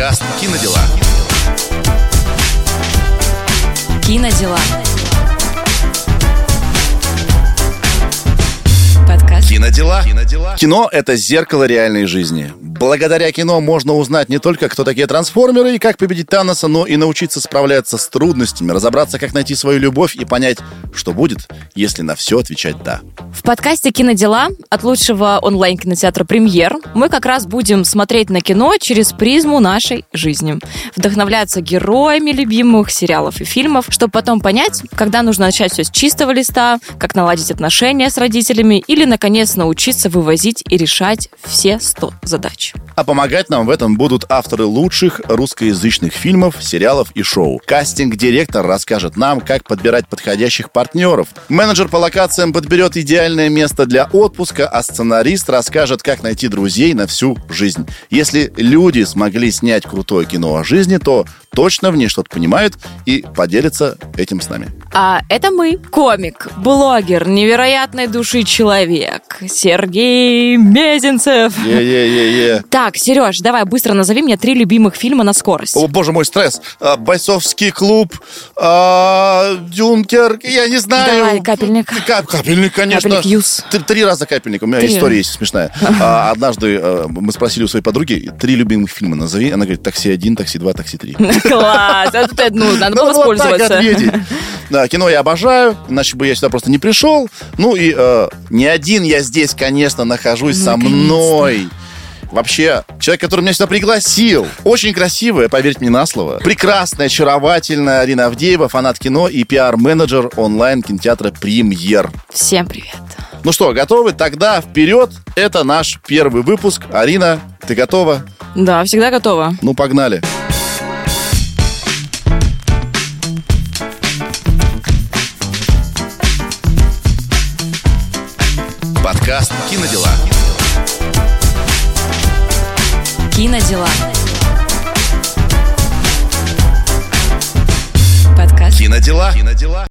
Подкаст «Кинодела». Кинодела. Кинодела. Кинодела. Кино — это зеркало реальной жизни. Благодаря кино можно узнать не только, кто такие трансформеры и как победить Таноса, но и научиться справляться с трудностями, разобраться, как найти свою любовь и понять, что будет, если на все отвечать «да». В подкасте «Кинодела» от лучшего онлайн-кинотеатра «Премьер» мы как раз будем смотреть на кино через призму нашей жизни. Вдохновляться героями любимых сериалов и фильмов, чтобы потом понять, когда нужно начать все с чистого листа, как наладить отношения с родителями или, наконец, научиться вывозить и решать все 100 задач. А помогать нам в этом будут авторы лучших русскоязычных фильмов, сериалов и шоу. Кастинг-директор расскажет нам, как подбирать подходящих партнеров. Менеджер по локациям подберет идеальное место для отпуска, а сценарист расскажет, как найти друзей на всю жизнь. Если люди смогли снять крутое кино о жизни, то точно в ней что-то понимают и поделятся этим с нами. А это мы, комик, блогер, невероятной души человек, Сергей Мезенцев. Е-е-е-е. Так, Сереж, давай быстро назови мне три любимых фильма на скорость. О, боже мой, стресс. А, Бойцовский клуб, а, Дюнкер, я не знаю. Давай, «Капельник». Кап- капельник, конечно. «Капельник Юз». Три, три раза капельник. У меня Три. история есть смешная. А, однажды а, мы спросили у своей подруги, три любимых фильма назови. Она говорит, такси один, такси два, такси три. Класс, это ты, ну, надо было вот так воспользоваться. ответить. Да, кино я обожаю, иначе бы я сюда просто не пришел. Ну и э, не один я здесь, конечно, нахожусь со мной. Вообще, человек, который меня сюда пригласил. Очень красивая, поверьте мне на слово. Прекрасная, очаровательная Арина Авдеева, фанат кино и пиар-менеджер онлайн-кинотеатра «Премьер». Всем привет. Ну что, готовы? Тогда вперед. Это наш первый выпуск. Арина, ты готова? Да, всегда готова. Ну, погнали. Подкаст «Кинодела». Кинодела. Подкаст. Кинодела. Кинодела.